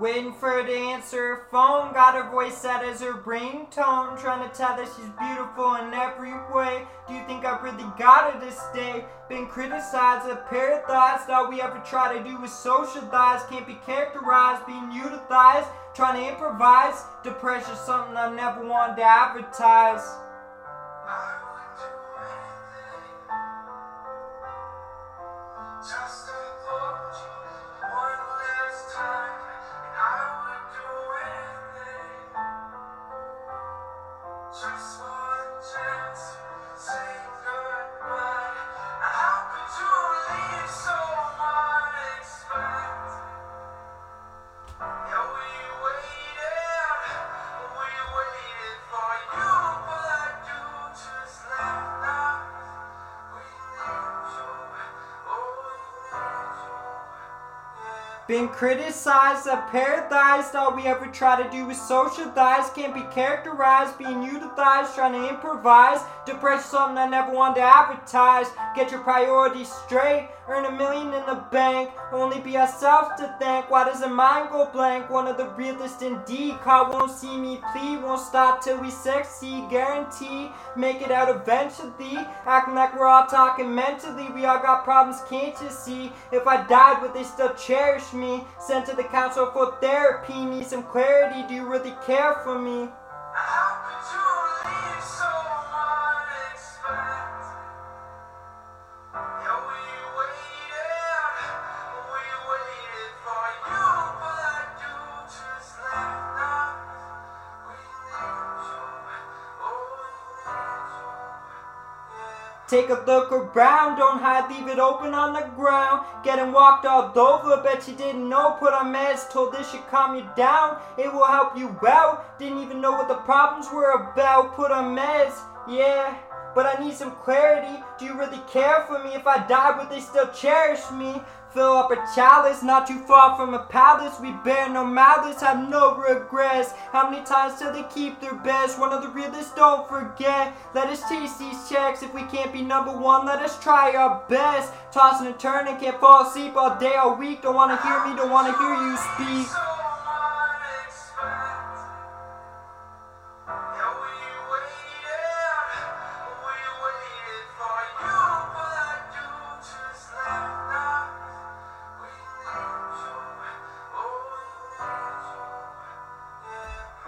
Waiting for her to answer her phone, got her voice set as her ringtone. Trying to tell that she's beautiful in every way. Do you think I've really got her to stay? Been criticized, a pair of thoughts. All we ever try to do is socialize. Can't be characterized, being utilized. Trying to improvise. Depression's something I never wanted to advertise. I just Been criticized, a paradise. All we ever try to do is socialize. Can't be characterized, being utilized, trying to improvise. Depression, something I never wanted to advertise. Get your priorities straight. Earn a million in the bank. Only be ourselves to thank. Why does the mind go blank? One of the realest indeed. Car won't see me plead. Won't stop till we succeed. Guarantee. Make it out eventually. Acting like we're all talking mentally. We all got problems, can't you see? If I died, would they still cherish me? Sent to the council for therapy. Need some clarity. Do you really care for me? Take a look around, don't hide, leave it open on the ground. Getting walked all over, bet you didn't know. Put on meds, told this should calm you down. It will help you out. Didn't even know what the problems were about. Put on meds, yeah. But I need some clarity. Do you really care for me? If I die, would they still cherish me? Fill up a chalice, not too far from a palace. We bear no malice, have no regrets. How many times till they keep their best? One of the realists, don't forget. Let us chase these checks. If we can't be number one, let us try our best. Tossing and turning, can't fall asleep all day, all week. Don't wanna hear me, don't wanna hear you speak.